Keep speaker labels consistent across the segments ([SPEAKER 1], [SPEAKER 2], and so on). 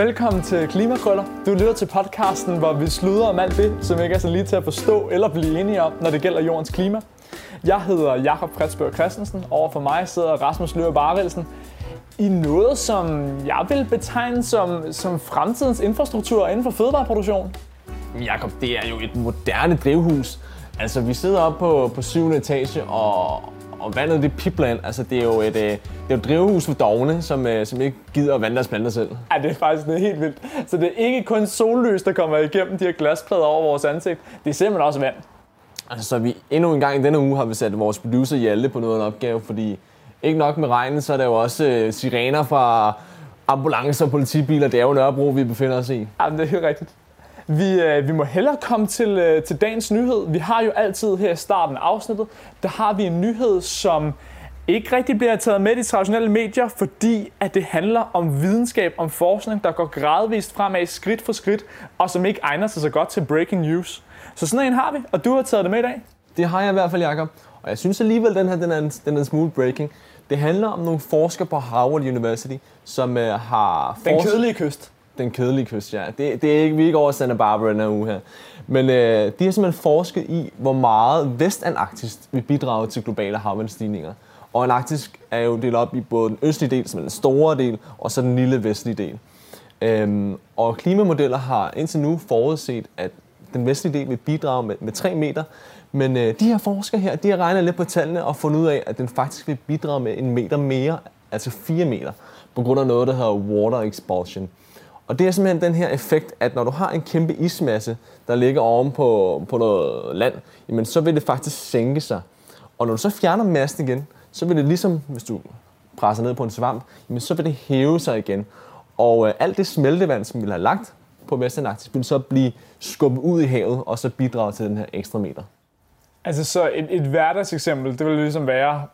[SPEAKER 1] Velkommen til Klimakrøller. Du lytter til podcasten, hvor vi sluder om alt det, som ikke er så lige til at forstå eller blive enige om, når det gælder jordens klima. Jeg hedder Jakob Fredsberg Christensen. Over for mig sidder Rasmus Løber Barvelsen. i noget, som jeg vil betegne som, som fremtidens infrastruktur inden for fødevareproduktion.
[SPEAKER 2] Jakob, det er jo et moderne drivhus. Altså, vi sidder oppe på, på syvende etage, og, og vandet det pipland. Altså, det er jo et, øh, det er jo et drivhus for dogne, som, øh, som ikke gider at vande deres planter selv.
[SPEAKER 1] Ja, det er faktisk er helt vildt. Så det er ikke kun sollys, der kommer igennem de her glasplader over vores ansigt. Det er simpelthen også vand.
[SPEAKER 2] Altså, så vi endnu en gang i denne uge har vi sat vores producer Hjalte på noget af en opgave, fordi ikke nok med regnen, så er der jo også øh, sirener fra ambulancer og politibiler. Det er jo Nørrebro, vi befinder os i.
[SPEAKER 1] Ja, det er helt rigtigt. Vi, øh, vi må hellere komme til, øh, til dagens nyhed. Vi har jo altid her i starten af afsnittet, der har vi en nyhed, som ikke rigtig bliver taget med i de traditionelle medier, fordi at det handler om videnskab, om forskning, der går gradvist fremad skridt for skridt, og som ikke egner sig så godt til breaking news. Så sådan en har vi, og du har taget det med i dag.
[SPEAKER 2] Det har jeg i hvert fald, Jacob. Og jeg synes alligevel, den her den er, en, den er en smule breaking. Det handler om nogle forskere på Harvard University, som uh, har...
[SPEAKER 1] Den
[SPEAKER 2] forsk-
[SPEAKER 1] kedelige kyst.
[SPEAKER 2] Den kedelige kyst, ja. Det, det er ikke, vi er ikke over Santa Barbara den her uge her. Men øh, de har simpelthen forsket i, hvor meget Vestantarktis vil bidrage til globale havvandstigninger. Og Antarktis er jo delt op i både den østlige del, som er den store del, og så den lille vestlige del. Øhm, og klimamodeller har indtil nu forudset, at den vestlige del vil bidrage med, med 3 meter. Men øh, de her forskere her, de har regnet lidt på tallene og fundet ud af, at den faktisk vil bidrage med en meter mere, altså 4 meter, på grund af noget, der hedder water expulsion. Og det er simpelthen den her effekt, at når du har en kæmpe ismasse, der ligger oven på, på noget land, jamen så vil det faktisk sænke sig. Og når du så fjerner massen igen, så vil det ligesom, hvis du presser ned på en svamp, jamen så vil det hæve sig igen. Og øh, alt det smeltevand, som vi har lagt på Vestantarktis, vil så blive skubbet ud i havet, og så bidrage til den her ekstra meter.
[SPEAKER 1] Altså så et, et hverdagseksempel, det vil ligesom være,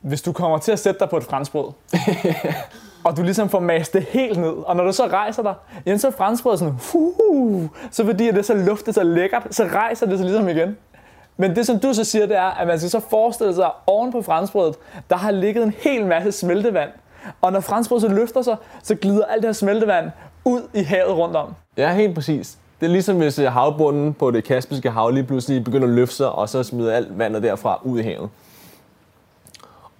[SPEAKER 1] hvis du kommer til at sætte dig på et franskbrød, og du ligesom får mast det helt ned, og når du så rejser dig, jamen så er franskbrødet sådan, uh, så fordi det er så luftet så lækkert, så rejser det sig ligesom igen. Men det, som du så siger, det er, at man skal så forestille sig, at oven på franskbrødet, der har ligget en hel masse smeltevand. Og når franskbrødet så løfter sig, så glider alt det her smeltevand ud i havet rundt om.
[SPEAKER 2] Ja, helt præcis. Det er ligesom hvis øh, havbunden på det kaspiske hav lige pludselig begynder at løfte sig, og så smider alt vandet derfra ud i havet.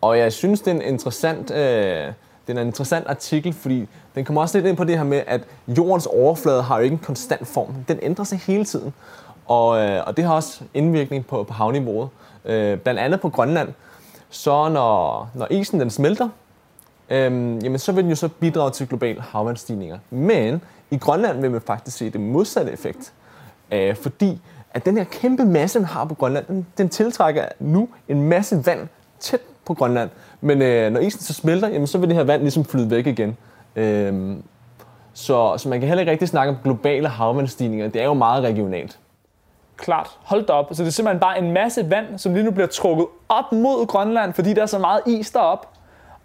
[SPEAKER 2] Og jeg synes, det er en interessant, øh, den er en interessant artikel, fordi den kommer også lidt ind på det her med, at jordens overflade har jo ikke en konstant form. Den ændrer sig hele tiden. Og, øh, og det har også indvirkning på, på havniveauet. Øh, blandt andet på Grønland. Så når, når isen den smelter, øh, jamen så vil den jo så bidrage til globale havvandstigninger. Men i Grønland vil man faktisk se det modsatte effekt. Øh, fordi at den her kæmpe masse, den har på Grønland, den, den tiltrækker nu en masse vand tæt på Grønland. Men øh, når isen så smelter, jamen, så vil det her vand ligesom flyde væk igen. Øh, så, så man kan heller ikke rigtig snakke om globale havvandsstigninger. Det er jo meget regionalt.
[SPEAKER 1] Klart, hold da op. Så det er simpelthen bare en masse vand, som lige nu bliver trukket op mod Grønland, fordi der er så meget is derop.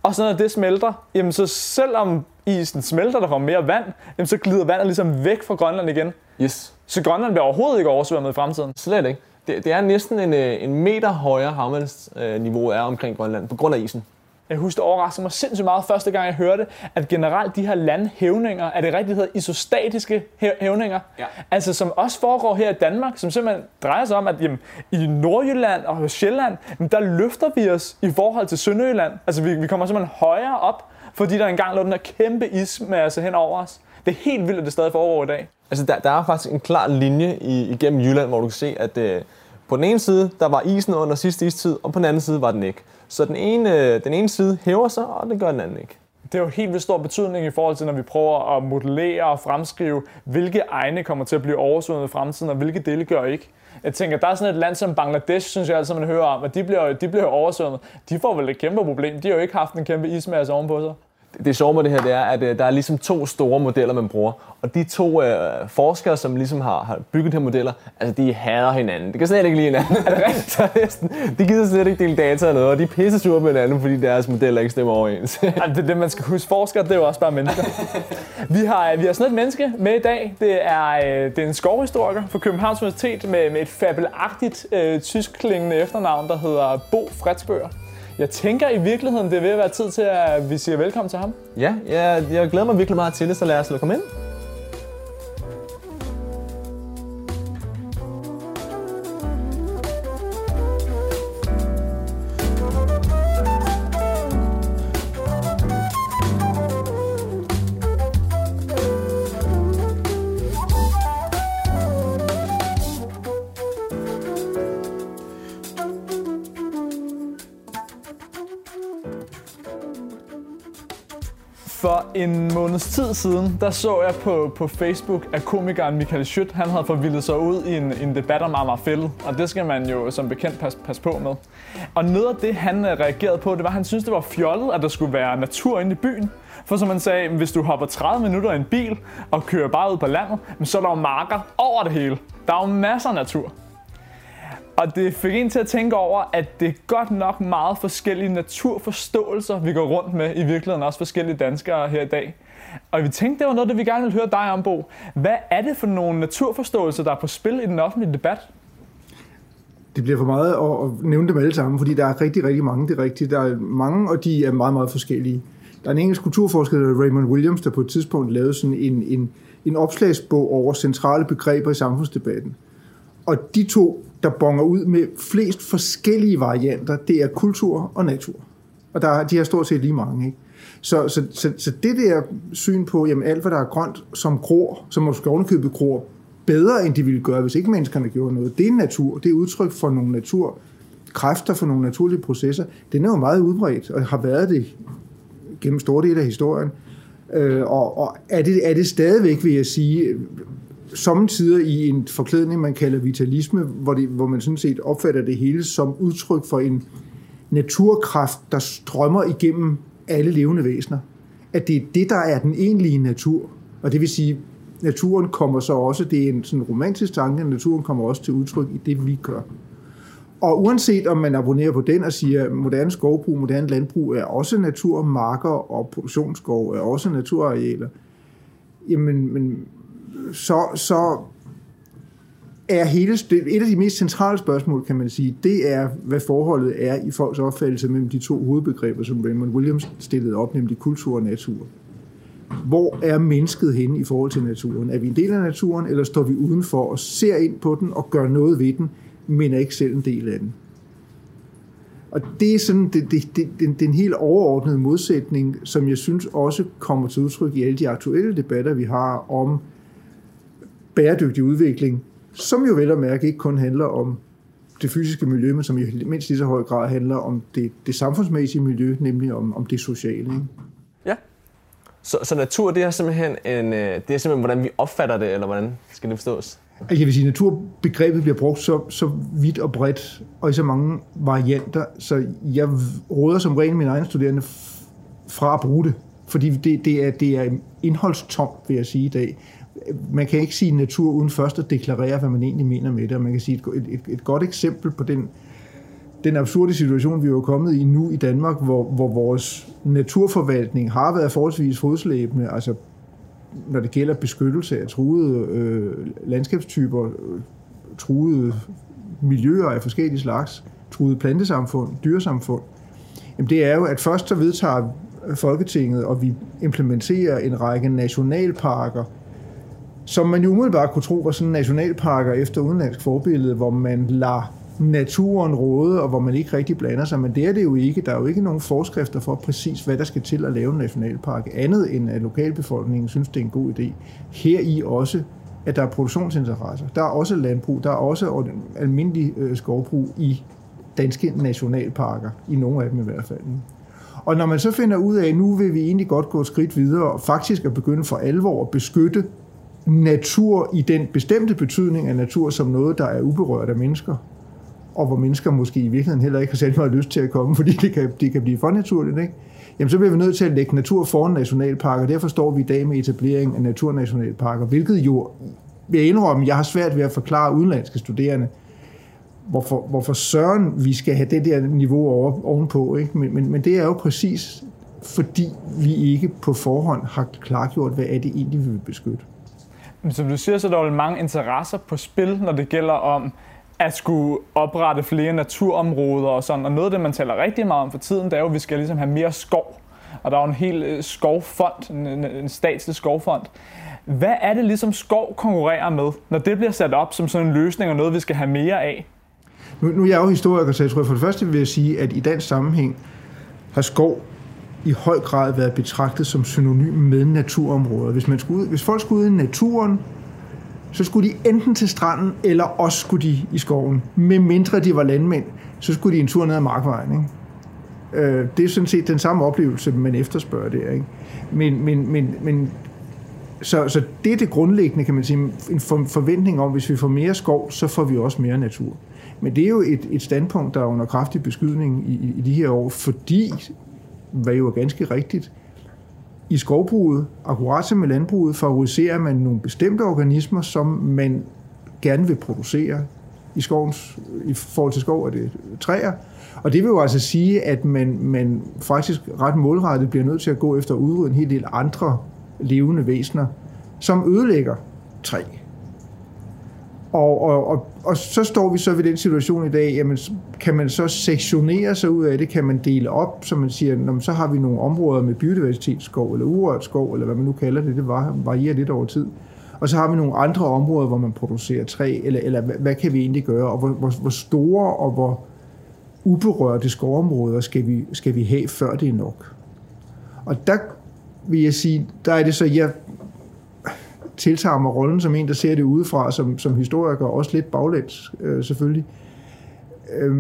[SPEAKER 1] Og så når det smelter, jamen så selvom isen smelter, der kommer mere vand, jamen så glider vandet ligesom væk fra Grønland igen.
[SPEAKER 2] Yes.
[SPEAKER 1] Så Grønland bliver overhovedet ikke oversvømmet i fremtiden.
[SPEAKER 2] Slet ikke. Det, det er næsten en, øh, en meter højere havvandsniveau er omkring Grønland på grund af isen.
[SPEAKER 1] Jeg husker, det overraskede mig sindssygt meget første gang, jeg hørte, at generelt de her landhævninger, er det rigtigt hedder isostatiske hæ- hævninger,
[SPEAKER 2] Ja.
[SPEAKER 1] altså som også foregår her i Danmark, som simpelthen drejer sig om, at jamen, i Nordjylland og Sjælland, der løfter vi os i forhold til Sønderjylland. Altså vi, vi kommer simpelthen højere op, fordi der engang lå den her kæmpe ismasse hen over os. Det er helt vildt, at det stadig foregår i dag.
[SPEAKER 2] Altså, der, der er faktisk en klar linje i, igennem Jylland, hvor du kan se, at øh, på den ene side, der var isen under sidste istid, og på den anden side var den ikke. Så den ene, øh, den ene side hæver sig, og det gør den anden ikke.
[SPEAKER 1] Det er jo helt vildt stor betydning i forhold til, når vi prøver at modellere og fremskrive, hvilke egne kommer til at blive oversvømmet i fremtiden, og hvilke dele gør ikke. Jeg tænker, der er sådan et land som Bangladesh, synes jeg altid, man hører om, at de bliver, de bliver oversvømmet. De får vel et kæmpe problem. De har jo ikke haft en kæmpe ismasse ovenpå sig.
[SPEAKER 2] Det, det sjove med det her, det er, at øh, der er ligesom to store modeller, man bruger. Og de to øh, forskere, som ligesom har, har bygget de her modeller, altså de hader hinanden. De kan slet ikke lide hinanden. Er det rigtigt? det de gider slet ikke dele data og noget, og de er pisse sure på hinanden, fordi deres modeller ikke stemmer overens.
[SPEAKER 1] Altså, det er det, man skal huske. Forskere, det er jo også bare mennesker. vi har, vi har sådan et menneske med i dag. Det er, øh, det er en skovhistoriker fra Københavns Universitet med, med et fabelagtigt øh, tyskklingende efternavn, der hedder Bo Fredsbøger. Jeg tænker i virkeligheden, det er ved at være tid til, at vi siger velkommen til ham.
[SPEAKER 2] ja, jeg, jeg glæder mig virkelig meget til det, så lad os lade komme ind.
[SPEAKER 1] Tid siden, der så jeg på, på Facebook, at komikeren Michael Schødt, han havde forvildet sig ud i en, en debat om Amager Fælled. Og det skal man jo som bekendt passe pas på med. Og noget af det, han øh, reagerede på, det var, at han syntes, det var fjollet, at der skulle være natur inde i byen. For som han sagde, hvis du hopper 30 minutter i en bil og kører bare ud på landet, så er der jo marker over det hele. Der er jo masser af natur. Og det fik en til at tænke over, at det er godt nok meget forskellige naturforståelser, vi går rundt med, i virkeligheden også forskellige danskere her i dag. Og vi tænkte, det var noget, det vi gerne ville høre dig om, Bo. Hvad er det for nogle naturforståelser, der er på spil i den offentlige debat?
[SPEAKER 3] Det bliver for meget at nævne dem alle sammen, fordi der er rigtig, rigtig mange, det er rigtigt. Der er mange, og de er meget, meget forskellige. Der er en engelsk kulturforsker, Raymond Williams, der på et tidspunkt lavede sådan en, en, en opslagsbog over centrale begreber i samfundsdebatten. Og de to, der bonger ud med flest forskellige varianter, det er kultur og natur. Og der, de har stort set lige mange. Ikke? Så, så, så, så det der syn på, jamen alt hvad der er grønt, som gror, som måske ovenikøbet gror bedre, end de ville gøre, hvis ikke menneskerne gjorde noget, det er natur. Det er udtryk for nogle naturkræfter, for nogle naturlige processer. Den er jo meget udbredt, og har været det gennem store dele af historien. Øh, og og er, det, er det stadigvæk, vil jeg sige, samtidig i en forklædning, man kalder vitalisme, hvor, det, hvor man sådan set opfatter det hele som udtryk for en naturkraft, der strømmer igennem alle levende væsener. At det er det, der er den egentlige natur. Og det vil sige, naturen kommer så også, det er en sådan romantisk tanke, naturen kommer også til udtryk i det, vi gør. Og uanset om man abonnerer på den og siger, at moderne skovbrug, moderne landbrug er også natur, marker og produktionsskov er også naturarealer, jamen men så, så er hele, et af de mest centrale spørgsmål, kan man sige, det er, hvad forholdet er i folks opfattelse mellem de to hovedbegreber, som Raymond Williams stillede op, nemlig kultur og natur. Hvor er mennesket henne i forhold til naturen? Er vi en del af naturen, eller står vi udenfor og ser ind på den og gør noget ved den, men er ikke selv en del af den? Og det er sådan det, det, det, den helt overordnede modsætning, som jeg synes også kommer til udtryk i alle de aktuelle debatter, vi har om bæredygtig udvikling, som jo vel at mærke ikke kun handler om det fysiske miljø, men som i mindst lige så høj grad handler om det, det samfundsmæssige miljø, nemlig om, om det sociale. Ikke?
[SPEAKER 2] Ja. Så, så natur, det er simpelthen en, øh, det er simpelthen, hvordan vi opfatter det, eller hvordan skal det forstås?
[SPEAKER 3] Altså, jeg vil sige, at naturbegrebet bliver brugt så, så vidt og bredt, og i så mange varianter, så jeg råder som regel mine egne studerende fra at bruge det. Fordi det, det, er, det er indholdstomt, vil jeg sige i dag man kan ikke sige natur uden først at deklarere, hvad man egentlig mener med det. Og man kan sige et, et, et godt eksempel på den, den absurde situation, vi er jo kommet i nu i Danmark, hvor, hvor vores naturforvaltning har været forholdsvis fodslæbende, altså når det gælder beskyttelse af truede øh, landskabstyper, øh, truede miljøer af forskellige slags, truede plantesamfund, dyresamfund, jamen det er jo, at først så vedtager Folketinget, og vi implementerer en række nationalparker, som man jo umiddelbart kunne tro var sådan nationalparker efter udenlandsk forbillede, hvor man lader naturen råde, og hvor man ikke rigtig blander sig, men det er det jo ikke. Der er jo ikke nogen forskrifter for præcis, hvad der skal til at lave en nationalpark, andet end at lokalbefolkningen synes, det er en god idé. Her i også, at der er produktionsinteresser. Der er også landbrug, der er også almindelig øh, skovbrug i danske nationalparker, i nogle af dem i hvert fald. Og når man så finder ud af, at nu vil vi egentlig godt gå et skridt videre, og faktisk at begynde for alvor at beskytte natur i den bestemte betydning af natur som noget, der er uberørt af mennesker, og hvor mennesker måske i virkeligheden heller ikke har særlig meget lyst til at komme, fordi det kan, det kan blive for naturligt, ikke? Jamen, så bliver vi nødt til at lægge natur foran nationalparker. Derfor står vi i dag med etablering af naturnationalparker, hvilket jo, vil jeg indrømme, jeg har svært ved at forklare udenlandske studerende, hvorfor, hvorfor søren vi skal have det der niveau over, ovenpå. Ikke? Men, men, men det er jo præcis, fordi vi ikke på forhånd har klargjort, hvad er det egentlig, vi vil beskytte.
[SPEAKER 1] Som du siger, så er der jo mange interesser på spil, når det gælder om at skulle oprette flere naturområder og sådan. Og noget af det, man taler rigtig meget om for tiden, det er jo, at vi skal ligesom have mere skov. Og der er jo en hel øh, skovfond, en, en statslig skovfond. Hvad er det ligesom skov konkurrerer med, når det bliver sat op som sådan en løsning og noget, vi skal have mere af?
[SPEAKER 3] Nu, nu er jeg jo historiker, så jeg tror for det første vil jeg sige, at i dansk sammenhæng har skov i høj grad været betragtet som synonym med naturområder. Hvis, man skulle ud, hvis folk skulle ud i naturen, så skulle de enten til stranden, eller også skulle de i skoven. Med mindre de var landmænd, så skulle de en tur ned ad markvejen. Ikke? Øh, det er sådan set den samme oplevelse, man efterspørger der. Ikke? Men, men, men, men så, så det er det grundlæggende, kan man sige, en forventning om, hvis vi får mere skov, så får vi også mere natur. Men det er jo et, et standpunkt, der er under kraftig beskydning i, i de her år, fordi, hvad jo er ganske rigtigt, i skovbruget, akkurat som med landbruget, favoriserer man nogle bestemte organismer, som man gerne vil producere. I, skovens, i forhold til skov er det træer. Og det vil jo altså sige, at man, man faktisk ret målrettet bliver nødt til at gå efter at udrydde en hel del andre levende væsener, som ødelægger træ. Og, og, og, og så står vi så ved den situation i dag, jamen kan man så sektionere sig ud af det, kan man dele op, så man siger, jamen, så har vi nogle områder med biodiversitetsskov, eller urørt skov, eller hvad man nu kalder det, det varierer lidt over tid. Og så har vi nogle andre områder, hvor man producerer træ, eller, eller hvad, hvad kan vi egentlig gøre, og hvor, hvor, hvor store og hvor uberørte skovområder skal vi, skal vi have, før det er nok. Og der vil jeg sige, der er det så, jeg tiltager mig rollen som en, der ser det udefra, som, som historiker, også lidt baglæns øh, selvfølgelig. Øh,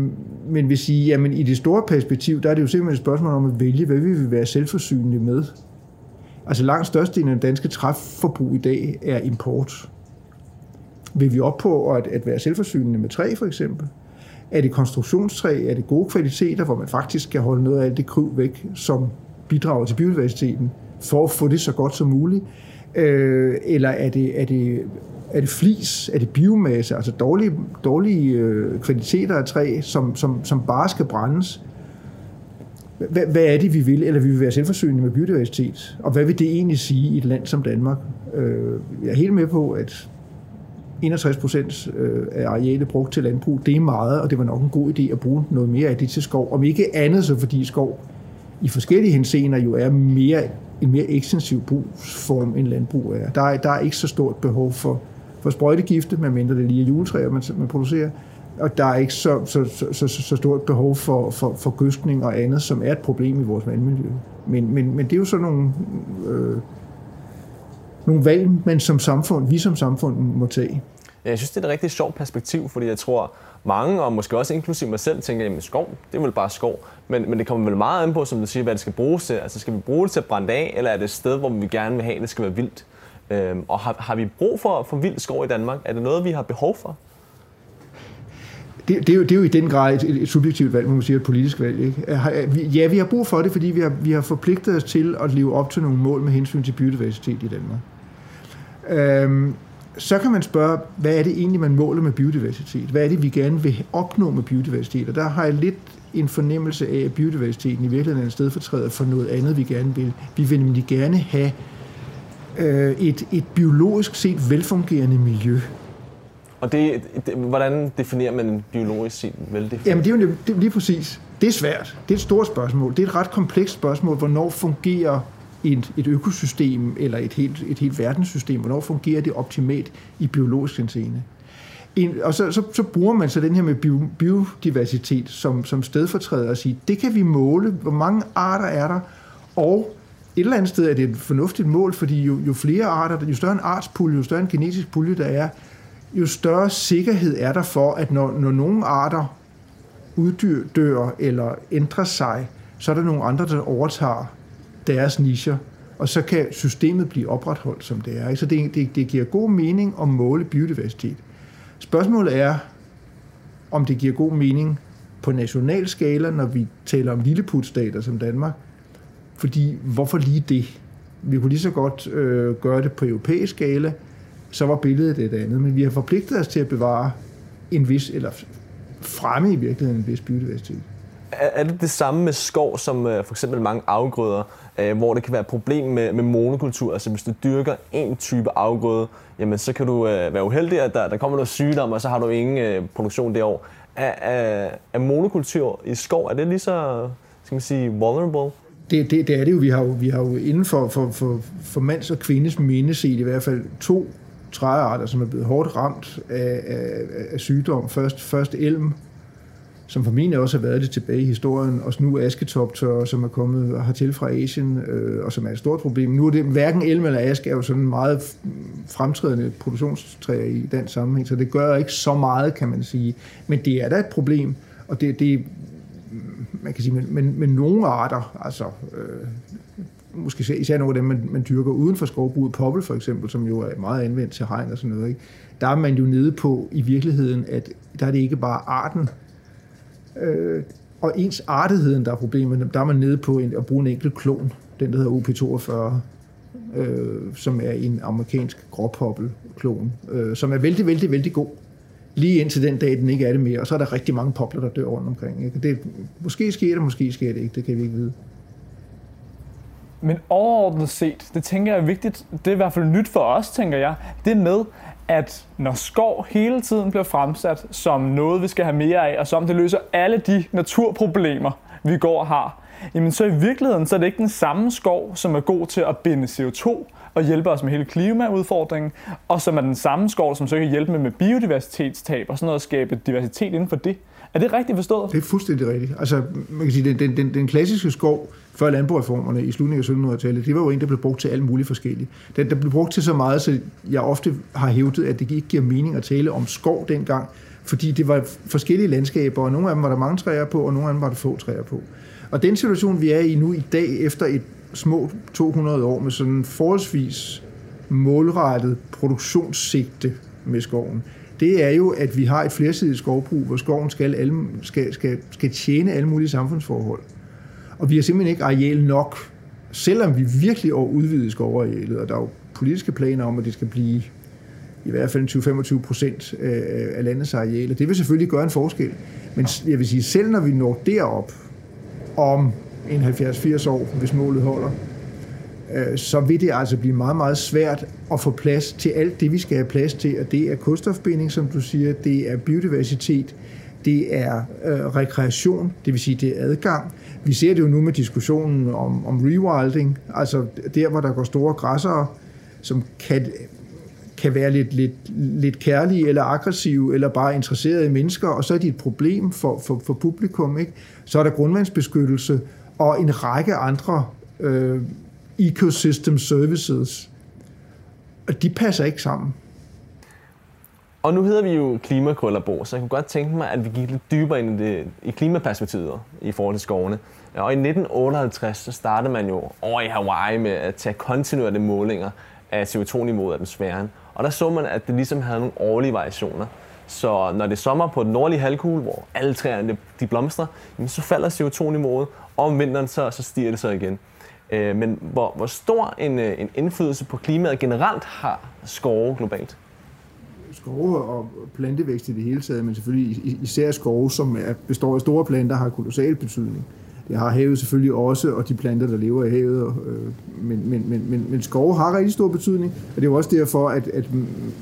[SPEAKER 3] men vil sige, jamen i det store perspektiv, der er det jo simpelthen et spørgsmål om at vælge, hvad vi vil være selvforsynende med. Altså langt størstedelen af den danske træforbrug i dag er import. Vil vi op på at, at være selvforsynende med træ for eksempel? Er det konstruktionstræ? Er det gode kvaliteter, hvor man faktisk kan holde noget af alt det kryv væk, som bidrager til biodiversiteten, for at få det så godt som muligt? Øh, eller er det, er, det, er det flis, er det biomasse, altså dårlige, dårlige øh, kvaliteter af træ, som, som, som bare skal brændes? Hvad, hvad er det, vi vil? Eller vi vil være selvforsynende med biodiversitet? Og hvad vil det egentlig sige i et land som Danmark? Øh, jeg er helt med på, at 61 procent øh, af arealet brugt til landbrug, det er meget, og det var nok en god idé at bruge noget mere af det til skov. Om ikke andet, så fordi skov i forskellige henseender jo er mere, en mere ekstensiv brugsform, end landbrug er. Der er, der er ikke så stort behov for, for sprøjtegifte, medmindre det lige er juletræer, man, man producerer. Og der er ikke så, så, så, så, så stort behov for, for, for gøstning og andet, som er et problem i vores vandmiljø. Men, men, men det er jo sådan nogle, øh, nogle valg, man som samfund, vi som samfund må tage.
[SPEAKER 2] Jeg synes, det er et rigtig sjovt perspektiv, fordi jeg tror, mange, og måske også inklusiv mig selv, tænker, at skov, det er vel bare skov. Men, men det kommer vel meget an på, som du siger, hvad det skal bruges til. Altså skal vi bruge det til at brænde af, eller er det et sted, hvor vi gerne vil have, at det skal være vildt? Øhm, og har, har vi brug for, for vild skov i Danmark? Er det noget, vi har behov for?
[SPEAKER 3] Det, det, er jo, det er jo i den grad et, et subjektivt valg, man sige, et politisk valg. Ikke? Ja, vi har brug for det, fordi vi har, vi har forpligtet os til at leve op til nogle mål med hensyn til biodiversitet i Danmark. Øhm, så kan man spørge, hvad er det egentlig, man måler med biodiversitet? Hvad er det, vi gerne vil opnå med biodiversitet? Og der har jeg lidt en fornemmelse af, at biodiversiteten i virkeligheden er en stedfortræder for noget andet, vi gerne vil. Vi vil nemlig gerne have øh, et, et biologisk set velfungerende miljø.
[SPEAKER 2] Og det, det, hvordan definerer man biologisk set veldefineret?
[SPEAKER 3] Jamen det er jo det, lige præcis. Det er svært. Det er et stort spørgsmål. Det er et ret komplekst spørgsmål, hvornår fungerer et, et økosystem eller et helt, et helt verdenssystem, hvornår fungerer det optimalt i biologisk henseende. En, og så, så, så bruger man så den her med bio, biodiversitet som, som stedfortræder og sige, det kan vi måle, hvor mange arter er der, og et eller andet sted er det et fornuftigt mål, fordi jo, jo flere arter, jo større en artspulje, jo større en genetisk pulje der er, jo større sikkerhed er der for, at når, når nogle arter uddør eller ændrer sig, så er der nogle andre, der overtager deres nischer, og så kan systemet blive opretholdt, som det er. Så det, det, det giver god mening at måle biodiversitet. Spørgsmålet er, om det giver god mening på national skala, når vi taler om lilleputstater som Danmark. Fordi, hvorfor lige det? Vi kunne lige så godt øh, gøre det på europæisk skala, så var billedet et andet. Men vi har forpligtet os til at bevare en vis, eller fremme i virkeligheden en vis biodiversitet.
[SPEAKER 2] Er det det samme med skov som øh, for eksempel mange afgrøder, øh, hvor det kan være et problem med, med monokultur? Altså hvis du dyrker en type afgrøde, jamen så kan du øh, være uheldig, at der, der kommer noget sygdom, og så har du ingen øh, produktion det år. Er, er, er monokultur i skov, er det lige så skal man sige, vulnerable?
[SPEAKER 3] Det, det, det er det jo. Vi har jo, vi har jo inden for, for, for, for mands og kvindes mindeset i hvert fald to træarter, som er blevet hårdt ramt af, af, af sygdom. Først, først elm, som formentlig også har været det tilbage i historien, og nu asketoptør, som er kommet hertil fra Asien, øh, og som er et stort problem. Nu er det hverken elm eller aske er jo sådan meget fremtrædende produktionstræer i den sammenhæng, så det gør ikke så meget, kan man sige. Men det er da et problem, og det, det man kan sige, men, men, men nogle arter, altså øh, måske især nogle af dem, man, man dyrker uden for skovbruget, poppel for eksempel, som jo er meget anvendt til hegn og sådan noget, ikke? der er man jo nede på i virkeligheden, at der er det ikke bare arten, øh, og ens artigheden, der er problemet, der er man nede på en, at bruge en enkelt klon, den der hedder OP42, øh, som er en amerikansk gråpoppelklon, øh, som er vældig, vældig, vældig god. Lige indtil den dag, den ikke er det mere, og så er der rigtig mange popler, der dør rundt omkring. Ikke? Det, måske sker det, måske sker det ikke, det kan vi ikke vide.
[SPEAKER 1] Men overordnet set, det tænker jeg er vigtigt, det er i hvert fald nyt for os, tænker jeg, det med, at når skov hele tiden bliver fremsat som noget, vi skal have mere af, og som det løser alle de naturproblemer, vi går og har, jamen så i virkeligheden så er det ikke den samme skov, som er god til at binde CO2 og hjælpe os med hele klimaudfordringen, og som er den samme skov, som så kan hjælpe med, med biodiversitetstab og sådan noget at skabe diversitet inden for det. Er det rigtigt forstået?
[SPEAKER 3] Det er fuldstændig rigtigt. Altså, man kan sige, den, den, den, den klassiske skov før landbrugreformerne i slutningen af 1700-tallet, det var jo en, der blev brugt til alt muligt forskelligt. Den, der blev brugt til så meget, så jeg ofte har hævdet, at det ikke giver mening at tale om skov dengang, fordi det var forskellige landskaber, og nogle af dem var der mange træer på, og nogle af dem var der få træer på. Og den situation, vi er i nu i dag, efter et små 200 år med sådan forholdsvis målrettet produktionssigte med skoven, det er jo, at vi har et flersidigt skovbrug, hvor skoven skal, alle, skal, skal, skal tjene alle mulige samfundsforhold. Og vi har simpelthen ikke areal nok, selvom vi virkelig har udvidet skovarealet, og der er jo politiske planer om, at det skal blive i hvert fald 20-25 procent af landets arealer. Det vil selvfølgelig gøre en forskel. Men jeg vil sige, selv når vi når derop om en 70-80 år, hvis målet holder, Øh, så vil det altså blive meget, meget svært at få plads til alt det, vi skal have plads til, og det er kulstofbinding, som du siger, det er biodiversitet, det er øh, rekreation, det vil sige, det er adgang. Vi ser det jo nu med diskussionen om, om rewilding, altså der, hvor der går store græssere, som kan, kan være lidt, lidt, lidt kærlige eller aggressive, eller bare interesserede i mennesker, og så er de et problem for, for, for publikum. Ikke? Så er der grundvandsbeskyttelse og en række andre øh, ecosystem services, og de passer ikke sammen.
[SPEAKER 2] Og nu hedder vi jo klimakrøllerbo, så jeg kunne godt tænke mig, at vi gik lidt dybere ind i, det, i klimaperspektivet i forhold til skovene. Og i 1958 så startede man jo over i Hawaii med at tage kontinuerlige målinger af CO2-niveauet i atmosfæren. Og der så man, at det ligesom havde nogle årlige variationer. Så når det er sommer på den nordlige halvkugle, hvor alle træerne de blomstrer, så falder CO2-niveauet, og om vinteren så, så stiger det så igen. Øh, men hvor, hvor stor en, øh, en indflydelse på klimaet generelt har skove globalt?
[SPEAKER 3] skove og plantevækst i det hele taget, men selvfølgelig især skove, som er, består af store planter, har kolossal betydning. Det har havet selvfølgelig også, og de planter, der lever i havet. Øh, men, men, men, men, men skove har rigtig stor betydning, og det er jo også derfor, at, at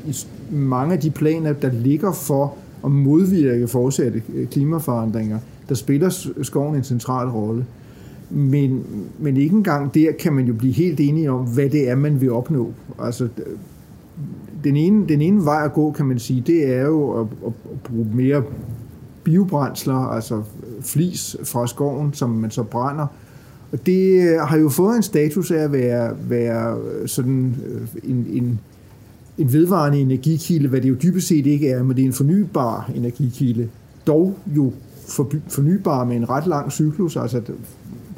[SPEAKER 3] i mange af de planer, der ligger for at modvirke fortsatte øh, klimaforandringer, der spiller skoven en central rolle. Men, men ikke engang der kan man jo blive helt enige om, hvad det er, man vil opnå. Altså, den ene, den ene vej at gå, kan man sige, det er jo at, at, at bruge mere biobrændsler, altså flis fra skoven, som man så brænder. Og det har jo fået en status af at være, være sådan øh, en, en, en vedvarende energikilde, hvad det jo dybest set ikke er, men det er en fornybar energikilde. Dog jo fornybare med en ret lang cyklus, altså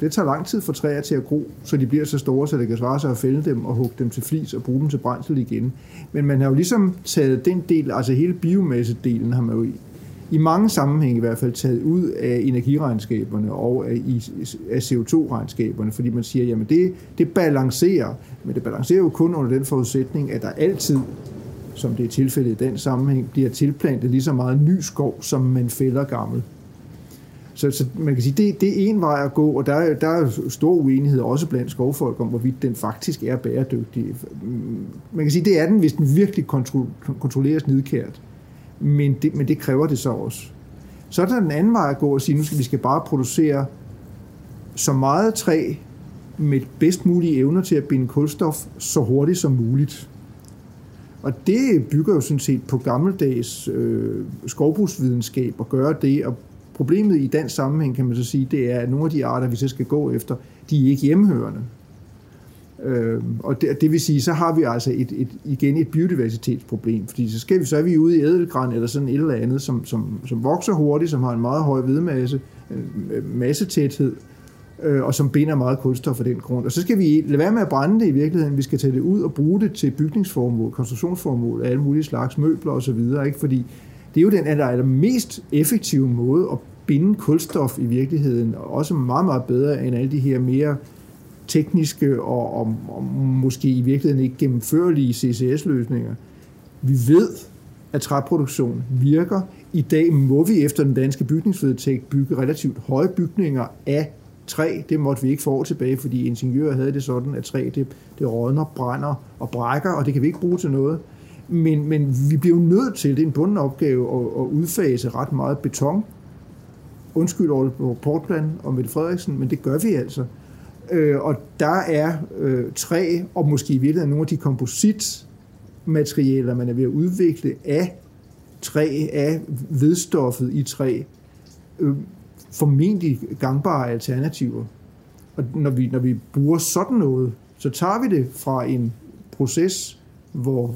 [SPEAKER 3] det tager lang tid for træer til at gro, så de bliver så store, så det kan svare sig at fælde dem og hugge dem til flis og bruge dem til brændsel igen. Men man har jo ligesom taget den del, altså hele biomassedelen har man jo i, i mange sammenhænge i hvert fald taget ud af energiregnskaberne og af, af CO2-regnskaberne, fordi man siger, jamen det, det balancerer, men det balancerer jo kun under den forudsætning, at der altid, som det er tilfældet i den sammenhæng, bliver tilplantet lige så meget ny skov, som man fælder gammel. Så, så man kan sige, det, det er en vej at gå, og der der er stor uenighed også blandt skovfolk om, hvorvidt den faktisk er bæredygtig. Man kan sige, det er den, hvis den virkelig kontrolleres nidkært. Men det, men det kræver det så også. Så er der den anden vej at gå og sige, nu skal vi skal bare producere så meget træ med bedst mulige evner til at binde kulstof så hurtigt som muligt. Og det bygger jo sådan set på gammeldags øh, skovbrugsvidenskab at gøre det, og Problemet i dansk sammenhæng, kan man så sige, det er, at nogle af de arter, vi så skal gå efter, de er ikke hjemmehørende. Øh, og det, det vil sige, så har vi altså et, et, igen et biodiversitetsproblem, fordi så, skal vi, så er vi ude i ædelgræn eller sådan et eller andet, som, som, som vokser hurtigt, som har en meget høj vedmasse, øh, massetæthed, øh, og som binder meget kulstof af den grund. Og så skal vi lade være med at brænde det i virkeligheden. Vi skal tage det ud og bruge det til bygningsformål, konstruktionsformål, alle mulige slags møbler osv., ikke? fordi det er jo den der er den mest effektive måde at binde kulstof i virkeligheden, og også meget, meget bedre end alle de her mere tekniske og, og, og måske i virkeligheden ikke gennemførlige CCS-løsninger. Vi ved, at træproduktion virker. I dag må vi efter den danske bygningsvedtægt bygge relativt høje bygninger af træ. Det måtte vi ikke få år tilbage, fordi ingeniører havde det sådan, at træ det, det rådner, brænder og brækker, og det kan vi ikke bruge til noget. Men, men vi bliver jo nødt til, det er en bunden opgave, at, at udfase ret meget beton. Undskyld over på Portland og Mette Frederiksen, men det gør vi altså. Øh, og der er øh, træ, og måske i virkeligheden nogle af de kompositmaterialer, man er ved at udvikle af træ, af vedstoffet i træ, øh, formentlig gangbare alternativer. Og når vi, når vi bruger sådan noget, så tager vi det fra en proces, hvor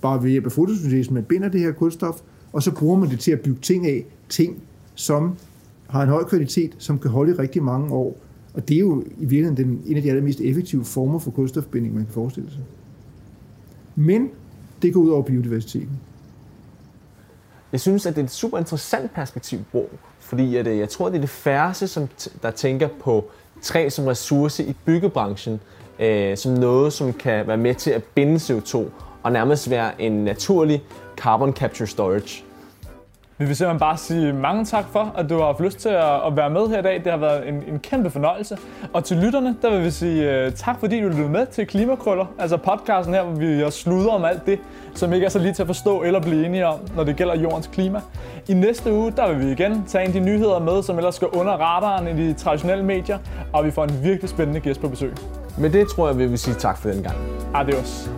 [SPEAKER 3] bare ved hjælp af fotosyntesen man binder det her kulstof, og så bruger man det til at bygge ting af, ting, som har en høj kvalitet, som kan holde i rigtig mange år. Og det er jo i virkeligheden den, en af de allermest effektive former for kulstofbinding, man kan forestille sig. Men det går ud over biodiversiteten.
[SPEAKER 2] Jeg synes, at det er et super interessant perspektiv, Bro, fordi at, øh, jeg tror, det er det færreste, som der tænker på træ som ressource i byggebranchen, øh, som noget, som kan være med til at binde CO2 og nærmest være en naturlig carbon capture storage.
[SPEAKER 1] Vi vil simpelthen bare sige mange tak for, at du har haft lyst til at være med her i dag. Det har været en, en kæmpe fornøjelse. Og til lytterne, der vil vi sige uh, tak, fordi du lyttede med til Klimakrøller. Altså podcasten her, hvor vi også sluder om alt det, som ikke er så lige til at forstå eller blive enige om, når det gælder jordens klima. I næste uge, der vil vi igen tage en af de nyheder med, som ellers skal under radaren i de traditionelle medier. Og vi får en virkelig spændende gæst på besøg.
[SPEAKER 2] Med det tror jeg, vi vil sige tak for den gang.
[SPEAKER 1] Adios.